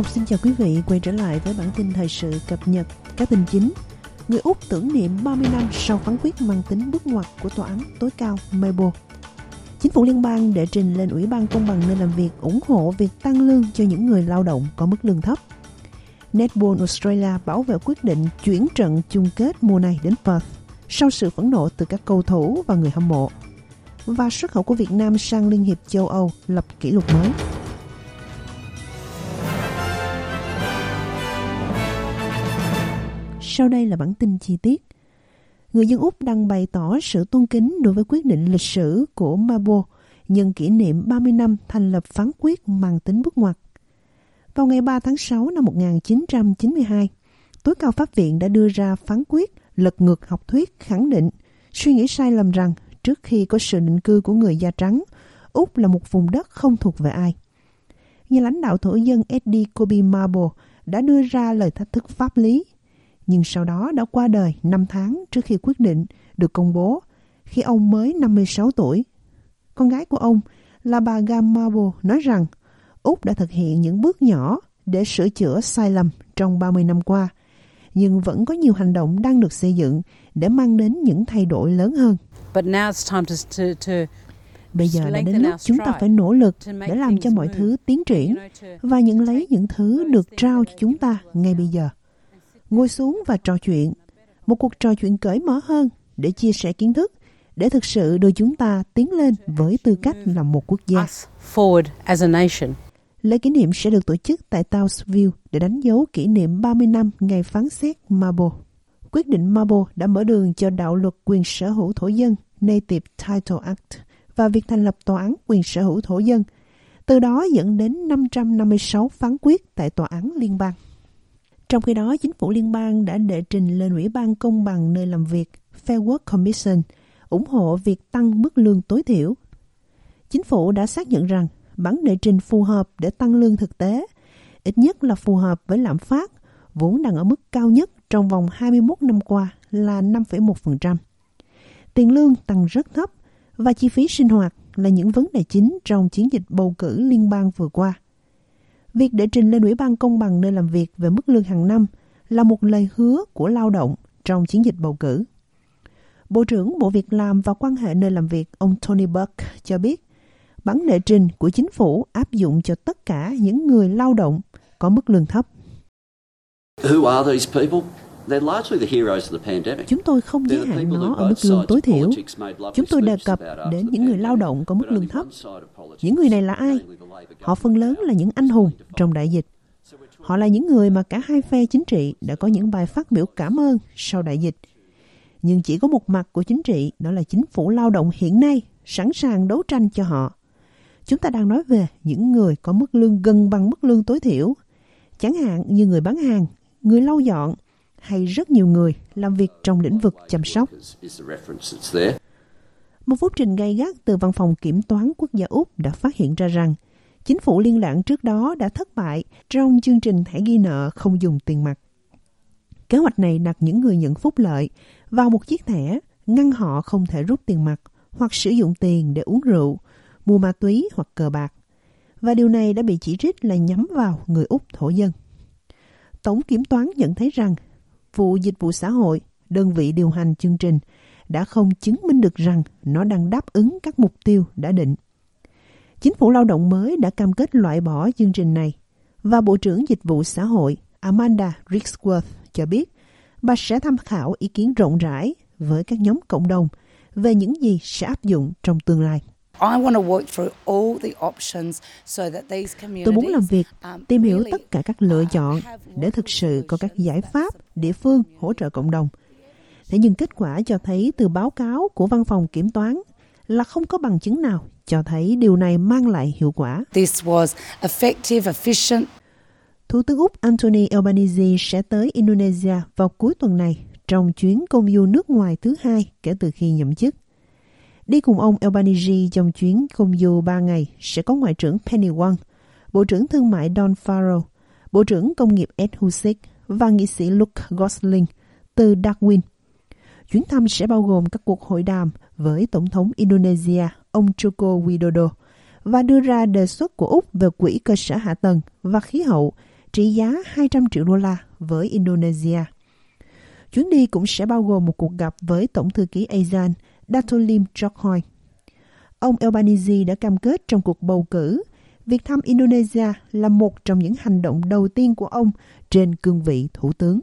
Ngọc, xin chào quý vị, quay trở lại với bản tin thời sự cập nhật các tin chính. Người Úc tưởng niệm 30 năm sau phán quyết mang tính bước ngoặt của tòa án tối cao Melbourne. Chính phủ liên bang đệ trình lên Ủy ban Công bằng nơi làm việc ủng hộ việc tăng lương cho những người lao động có mức lương thấp. Netball Australia bảo vệ quyết định chuyển trận chung kết mùa này đến Perth sau sự phẫn nộ từ các cầu thủ và người hâm mộ. Và xuất khẩu của Việt Nam sang Liên hiệp châu Âu lập kỷ lục mới. Sau đây là bản tin chi tiết. Người dân Úc đang bày tỏ sự tôn kính đối với quyết định lịch sử của Mabo nhân kỷ niệm 30 năm thành lập phán quyết mang tính bước ngoặt. Vào ngày 3 tháng 6 năm 1992, tối cao pháp viện đã đưa ra phán quyết lật ngược học thuyết khẳng định suy nghĩ sai lầm rằng trước khi có sự định cư của người da trắng, Úc là một vùng đất không thuộc về ai. Nhà lãnh đạo thổ dân Eddie Kobe Marble đã đưa ra lời thách thức pháp lý nhưng sau đó đã qua đời 5 tháng trước khi quyết định được công bố khi ông mới 56 tuổi. Con gái của ông là bà Gam Marble nói rằng Úc đã thực hiện những bước nhỏ để sửa chữa sai lầm trong 30 năm qua, nhưng vẫn có nhiều hành động đang được xây dựng để mang đến những thay đổi lớn hơn. Bây giờ đã đến lúc chúng ta phải nỗ lực để làm cho mọi thứ tiến triển và nhận lấy những thứ được trao cho chúng ta ngay bây giờ ngồi xuống và trò chuyện. Một cuộc trò chuyện cởi mở hơn để chia sẻ kiến thức, để thực sự đưa chúng ta tiến lên với tư cách là một quốc gia. Lễ kỷ niệm sẽ được tổ chức tại Townsville để đánh dấu kỷ niệm 30 năm ngày phán xét Mabo. Quyết định Mabo đã mở đường cho đạo luật quyền sở hữu thổ dân Native Title Act và việc thành lập tòa án quyền sở hữu thổ dân, từ đó dẫn đến 556 phán quyết tại tòa án liên bang. Trong khi đó, chính phủ liên bang đã đệ trình lên Ủy ban Công bằng nơi làm việc Fair Work Commission ủng hộ việc tăng mức lương tối thiểu. Chính phủ đã xác nhận rằng bản đệ trình phù hợp để tăng lương thực tế, ít nhất là phù hợp với lạm phát, vốn đang ở mức cao nhất trong vòng 21 năm qua là 5,1%. Tiền lương tăng rất thấp và chi phí sinh hoạt là những vấn đề chính trong chiến dịch bầu cử liên bang vừa qua. Việc đệ trình lên Ủy ban Công bằng nơi làm việc về mức lương hàng năm là một lời hứa của lao động trong chiến dịch bầu cử. Bộ trưởng Bộ Việc làm và quan hệ nơi làm việc ông Tony Burke cho biết, bản đệ trình của chính phủ áp dụng cho tất cả những người lao động có mức lương thấp. Who are these people? Chúng tôi không giới hạn nó ở mức lương tối thiểu. Chúng tôi đề cập đến những người lao động có mức lương thấp. Những người này là ai? Họ phần lớn là những anh hùng trong đại dịch. Họ là những người mà cả hai phe chính trị đã có những bài phát biểu cảm ơn sau đại dịch. Nhưng chỉ có một mặt của chính trị, đó là chính phủ lao động hiện nay sẵn sàng đấu tranh cho họ. Chúng ta đang nói về những người có mức lương gần bằng mức lương tối thiểu, chẳng hạn như người bán hàng, người lau dọn, hay rất nhiều người làm việc trong lĩnh vực chăm sóc. Một phút trình gay gắt từ Văn phòng Kiểm toán Quốc gia Úc đã phát hiện ra rằng chính phủ liên lãng trước đó đã thất bại trong chương trình thẻ ghi nợ không dùng tiền mặt. Kế hoạch này đặt những người nhận phúc lợi vào một chiếc thẻ, ngăn họ không thể rút tiền mặt hoặc sử dụng tiền để uống rượu, mua ma túy hoặc cờ bạc. Và điều này đã bị chỉ trích là nhắm vào người Úc thổ dân. Tổng kiểm toán nhận thấy rằng vụ dịch vụ xã hội, đơn vị điều hành chương trình đã không chứng minh được rằng nó đang đáp ứng các mục tiêu đã định. Chính phủ lao động mới đã cam kết loại bỏ chương trình này và Bộ trưởng Dịch vụ Xã hội Amanda Ricksworth cho biết bà sẽ tham khảo ý kiến rộng rãi với các nhóm cộng đồng về những gì sẽ áp dụng trong tương lai. Tôi muốn làm việc, um, tìm hiểu tất cả các lựa chọn để thực sự có các giải pháp địa phương hỗ trợ cộng đồng. Thế nhưng kết quả cho thấy từ báo cáo của văn phòng kiểm toán là không có bằng chứng nào cho thấy điều này mang lại hiệu quả. This was effective, efficient. Thủ tướng Úc Anthony Albanese sẽ tới Indonesia vào cuối tuần này trong chuyến công du nước ngoài thứ hai kể từ khi nhậm chức. Đi cùng ông Albanese trong chuyến công du 3 ngày sẽ có Ngoại trưởng Penny Wong, Bộ trưởng Thương mại Don Farrell, Bộ trưởng Công nghiệp Ed Husick và nghị sĩ Luke Gosling từ Darwin. Chuyến thăm sẽ bao gồm các cuộc hội đàm với Tổng thống Indonesia ông Joko Widodo và đưa ra đề xuất của Úc về quỹ cơ sở hạ tầng và khí hậu trị giá 200 triệu đô la với Indonesia. Chuyến đi cũng sẽ bao gồm một cuộc gặp với Tổng thư ký ASEAN Datolim Jokhoi. Ông Albanese đã cam kết trong cuộc bầu cử việc thăm Indonesia là một trong những hành động đầu tiên của ông trên cương vị thủ tướng.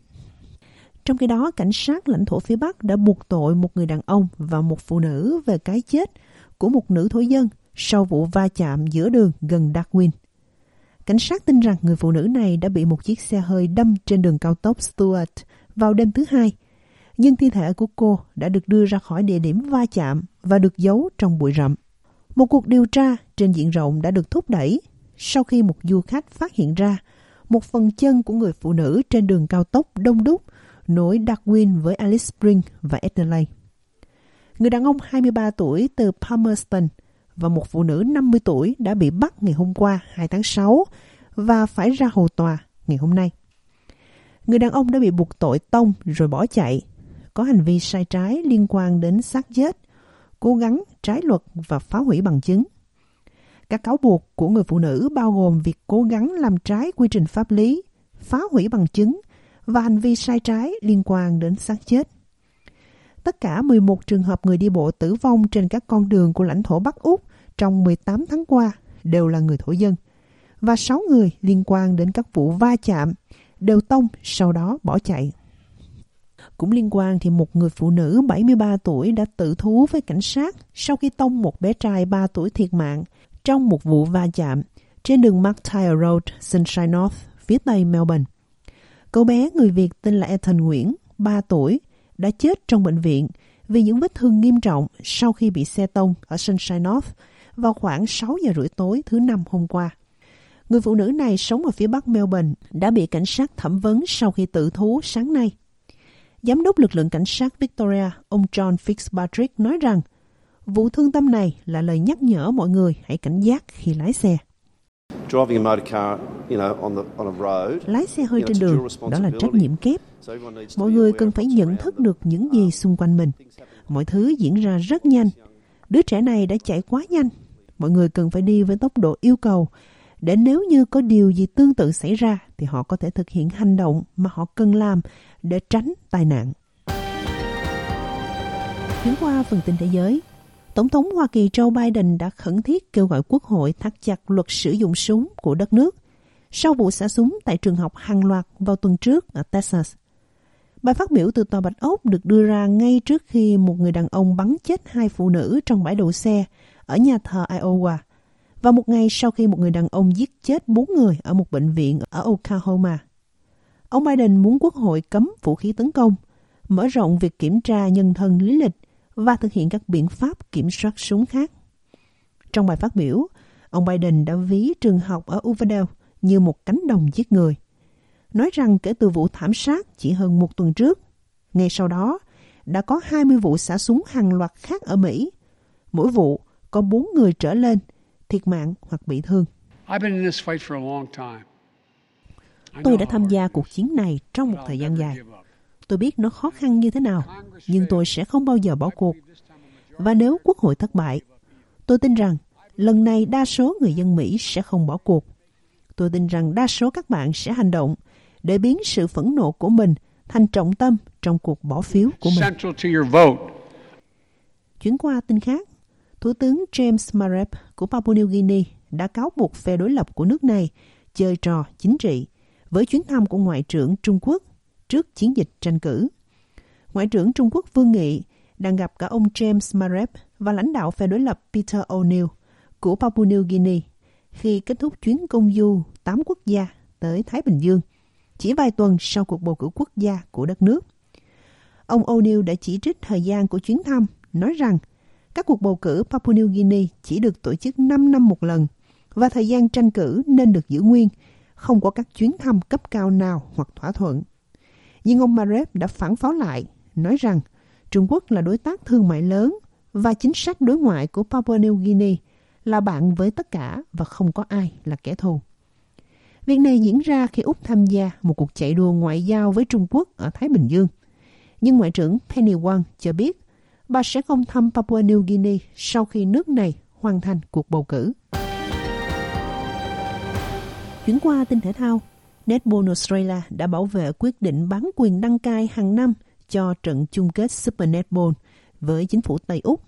Trong khi đó, cảnh sát lãnh thổ phía Bắc đã buộc tội một người đàn ông và một phụ nữ về cái chết của một nữ thổ dân sau vụ va chạm giữa đường gần Darwin. Cảnh sát tin rằng người phụ nữ này đã bị một chiếc xe hơi đâm trên đường cao tốc Stuart vào đêm thứ hai, nhưng thi thể của cô đã được đưa ra khỏi địa điểm va chạm và được giấu trong bụi rậm. Một cuộc điều tra trên diện rộng đã được thúc đẩy sau khi một du khách phát hiện ra một phần chân của người phụ nữ trên đường cao tốc đông đúc nối Darwin với Alice Spring và Adelaide. Người đàn ông 23 tuổi từ Palmerston và một phụ nữ 50 tuổi đã bị bắt ngày hôm qua 2 tháng 6 và phải ra hầu tòa ngày hôm nay. Người đàn ông đã bị buộc tội tông rồi bỏ chạy, có hành vi sai trái liên quan đến xác chết, cố gắng trái luật và phá hủy bằng chứng. Các cáo buộc của người phụ nữ bao gồm việc cố gắng làm trái quy trình pháp lý, phá hủy bằng chứng và hành vi sai trái liên quan đến xác chết. Tất cả 11 trường hợp người đi bộ tử vong trên các con đường của lãnh thổ Bắc Úc trong 18 tháng qua đều là người thổ dân và 6 người liên quan đến các vụ va chạm đều tông sau đó bỏ chạy. Cũng liên quan thì một người phụ nữ 73 tuổi đã tự thú với cảnh sát sau khi tông một bé trai 3 tuổi thiệt mạng trong một vụ va chạm trên đường McTire Road, Sunshine North, phía tây Melbourne. Cậu bé người Việt tên là Ethan Nguyễn, 3 tuổi, đã chết trong bệnh viện vì những vết thương nghiêm trọng sau khi bị xe tông ở Sunshine North vào khoảng 6 giờ rưỡi tối thứ năm hôm qua. Người phụ nữ này sống ở phía bắc Melbourne đã bị cảnh sát thẩm vấn sau khi tự thú sáng nay. Giám đốc lực lượng cảnh sát Victoria, ông John Fitzpatrick nói rằng vụ thương tâm này là lời nhắc nhở mọi người hãy cảnh giác khi lái xe. Lái xe hơi trên đường, đó là trách nhiệm kép. Mọi người cần phải nhận thức được những gì xung quanh mình. Mọi thứ diễn ra rất nhanh. Đứa trẻ này đã chạy quá nhanh. Mọi người cần phải đi với tốc độ yêu cầu để nếu như có điều gì tương tự xảy ra thì họ có thể thực hiện hành động mà họ cần làm để tránh tai nạn. Chuyển qua phần tin thế giới, Tổng thống Hoa Kỳ Joe Biden đã khẩn thiết kêu gọi Quốc hội thắt chặt luật sử dụng súng của đất nước sau vụ xả súng tại trường học hàng loạt vào tuần trước ở Texas. Bài phát biểu từ Tòa Bạch Ốc được đưa ra ngay trước khi một người đàn ông bắn chết hai phụ nữ trong bãi đậu xe ở nhà thờ Iowa vào một ngày sau khi một người đàn ông giết chết bốn người ở một bệnh viện ở Oklahoma. Ông Biden muốn Quốc hội cấm vũ khí tấn công, mở rộng việc kiểm tra nhân thân lý lịch và thực hiện các biện pháp kiểm soát súng khác. Trong bài phát biểu, ông Biden đã ví trường học ở Uvalde như một cánh đồng giết người. Nói rằng kể từ vụ thảm sát chỉ hơn một tuần trước, ngay sau đó đã có 20 vụ xả súng hàng loạt khác ở Mỹ. Mỗi vụ có 4 người trở lên thiệt mạng hoặc bị thương. Tôi đã tham gia cuộc chiến này trong một thời gian dài. Tôi biết nó khó khăn như thế nào, nhưng tôi sẽ không bao giờ bỏ cuộc. Và nếu Quốc hội thất bại, tôi tin rằng lần này đa số người dân Mỹ sẽ không bỏ cuộc. Tôi tin rằng đa số các bạn sẽ hành động để biến sự phẫn nộ của mình thành trọng tâm trong cuộc bỏ phiếu của mình. Chuyển qua tin khác, Thủ tướng James Marep của Papua New Guinea đã cáo buộc phe đối lập của nước này chơi trò chính trị với chuyến thăm của Ngoại trưởng Trung Quốc trước chiến dịch tranh cử. Ngoại trưởng Trung Quốc Vương Nghị đang gặp cả ông James Marep và lãnh đạo phe đối lập Peter O'Neill của Papua New Guinea khi kết thúc chuyến công du 8 quốc gia tới Thái Bình Dương, chỉ vài tuần sau cuộc bầu cử quốc gia của đất nước. Ông O'Neill đã chỉ trích thời gian của chuyến thăm, nói rằng các cuộc bầu cử Papua New Guinea chỉ được tổ chức 5 năm một lần và thời gian tranh cử nên được giữ nguyên, không có các chuyến thăm cấp cao nào hoặc thỏa thuận. Nhưng ông Marep đã phản pháo lại, nói rằng Trung Quốc là đối tác thương mại lớn và chính sách đối ngoại của Papua New Guinea là bạn với tất cả và không có ai là kẻ thù. Việc này diễn ra khi Úc tham gia một cuộc chạy đua ngoại giao với Trung Quốc ở Thái Bình Dương. Nhưng Ngoại trưởng Penny Wong cho biết bà sẽ không thăm Papua New Guinea sau khi nước này hoàn thành cuộc bầu cử. Chuyển qua tin thể thao, Netball Australia đã bảo vệ quyết định bán quyền đăng cai hàng năm cho trận chung kết Super Netball với chính phủ Tây Úc.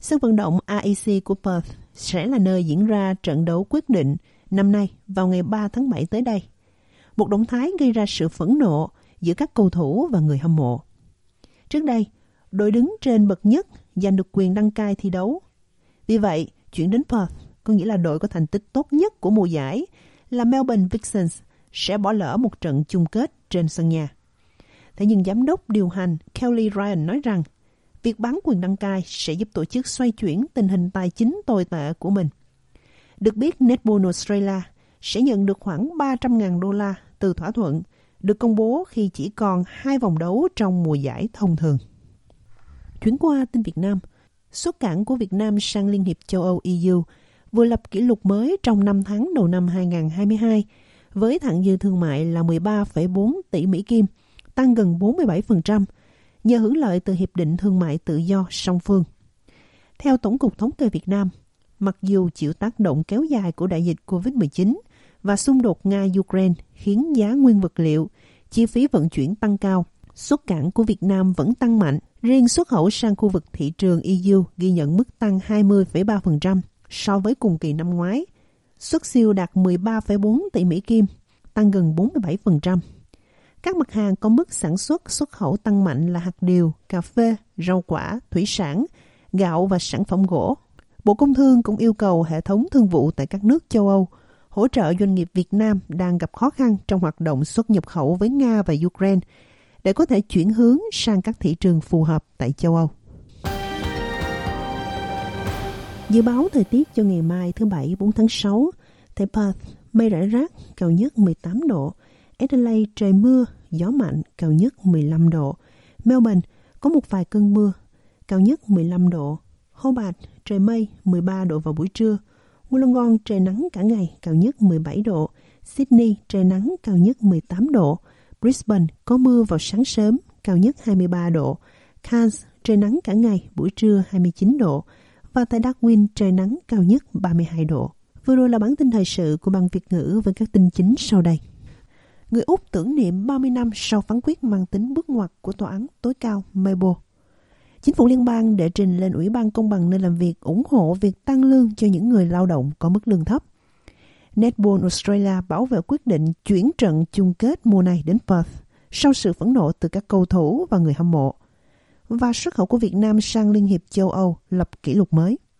Sân vận động AEC của Perth sẽ là nơi diễn ra trận đấu quyết định năm nay vào ngày 3 tháng 7 tới đây. Một động thái gây ra sự phẫn nộ giữa các cầu thủ và người hâm mộ. Trước đây, đội đứng trên bậc nhất giành được quyền đăng cai thi đấu. Vì vậy, chuyển đến Perth có nghĩa là đội có thành tích tốt nhất của mùa giải là Melbourne Vixens sẽ bỏ lỡ một trận chung kết trên sân nhà. Thế nhưng giám đốc điều hành Kelly Ryan nói rằng việc bán quyền đăng cai sẽ giúp tổ chức xoay chuyển tình hình tài chính tồi tệ của mình. Được biết, Netball Australia sẽ nhận được khoảng 300.000 đô la từ thỏa thuận được công bố khi chỉ còn hai vòng đấu trong mùa giải thông thường. Chuyển qua tin Việt Nam, xuất cảng của Việt Nam sang Liên hiệp châu Âu EU vừa lập kỷ lục mới trong 5 tháng đầu năm 2022 với thặng dư thương mại là 13,4 tỷ Mỹ Kim, tăng gần 47%, nhờ hưởng lợi từ Hiệp định Thương mại Tự do song phương. Theo Tổng cục Thống kê Việt Nam, mặc dù chịu tác động kéo dài của đại dịch COVID-19 và xung đột Nga-Ukraine khiến giá nguyên vật liệu, chi phí vận chuyển tăng cao, xuất cảng của Việt Nam vẫn tăng mạnh. Riêng xuất khẩu sang khu vực thị trường EU ghi nhận mức tăng 20,3% so với cùng kỳ năm ngoái. Xuất siêu đạt 13,4 tỷ Mỹ Kim, tăng gần 47%. Các mặt hàng có mức sản xuất xuất khẩu tăng mạnh là hạt điều, cà phê, rau quả, thủy sản, gạo và sản phẩm gỗ. Bộ Công Thương cũng yêu cầu hệ thống thương vụ tại các nước châu Âu hỗ trợ doanh nghiệp Việt Nam đang gặp khó khăn trong hoạt động xuất nhập khẩu với Nga và Ukraine để có thể chuyển hướng sang các thị trường phù hợp tại châu Âu. Dự báo thời tiết cho ngày mai thứ Bảy 4 tháng 6, tại Perth, mây rải rác, cao nhất 18 độ. Adelaide trời mưa, gió mạnh, cao nhất 15 độ. Melbourne có một vài cơn mưa, cao nhất 15 độ. Hobart trời mây, 13 độ vào buổi trưa. Wollongong trời nắng cả ngày, cao nhất 17 độ. Sydney trời nắng, cao nhất 18 độ. Brisbane có mưa vào sáng sớm, cao nhất 23 độ. Cairns trời nắng cả ngày, buổi trưa 29 độ. Và tại Darwin trời nắng cao nhất 32 độ. Vừa rồi là bản tin thời sự của Ban Việt ngữ với các tin chính sau đây. Người Úc tưởng niệm 30 năm sau phán quyết mang tính bước ngoặt của tòa án tối cao Melbourne. Chính phủ liên bang đệ trình lên Ủy ban Công bằng nơi làm việc ủng hộ việc tăng lương cho những người lao động có mức lương thấp. Netball Australia bảo vệ quyết định chuyển trận chung kết mùa này đến Perth sau sự phẫn nộ từ các cầu thủ và người hâm mộ. Và xuất khẩu của Việt Nam sang Liên hiệp châu Âu lập kỷ lục mới.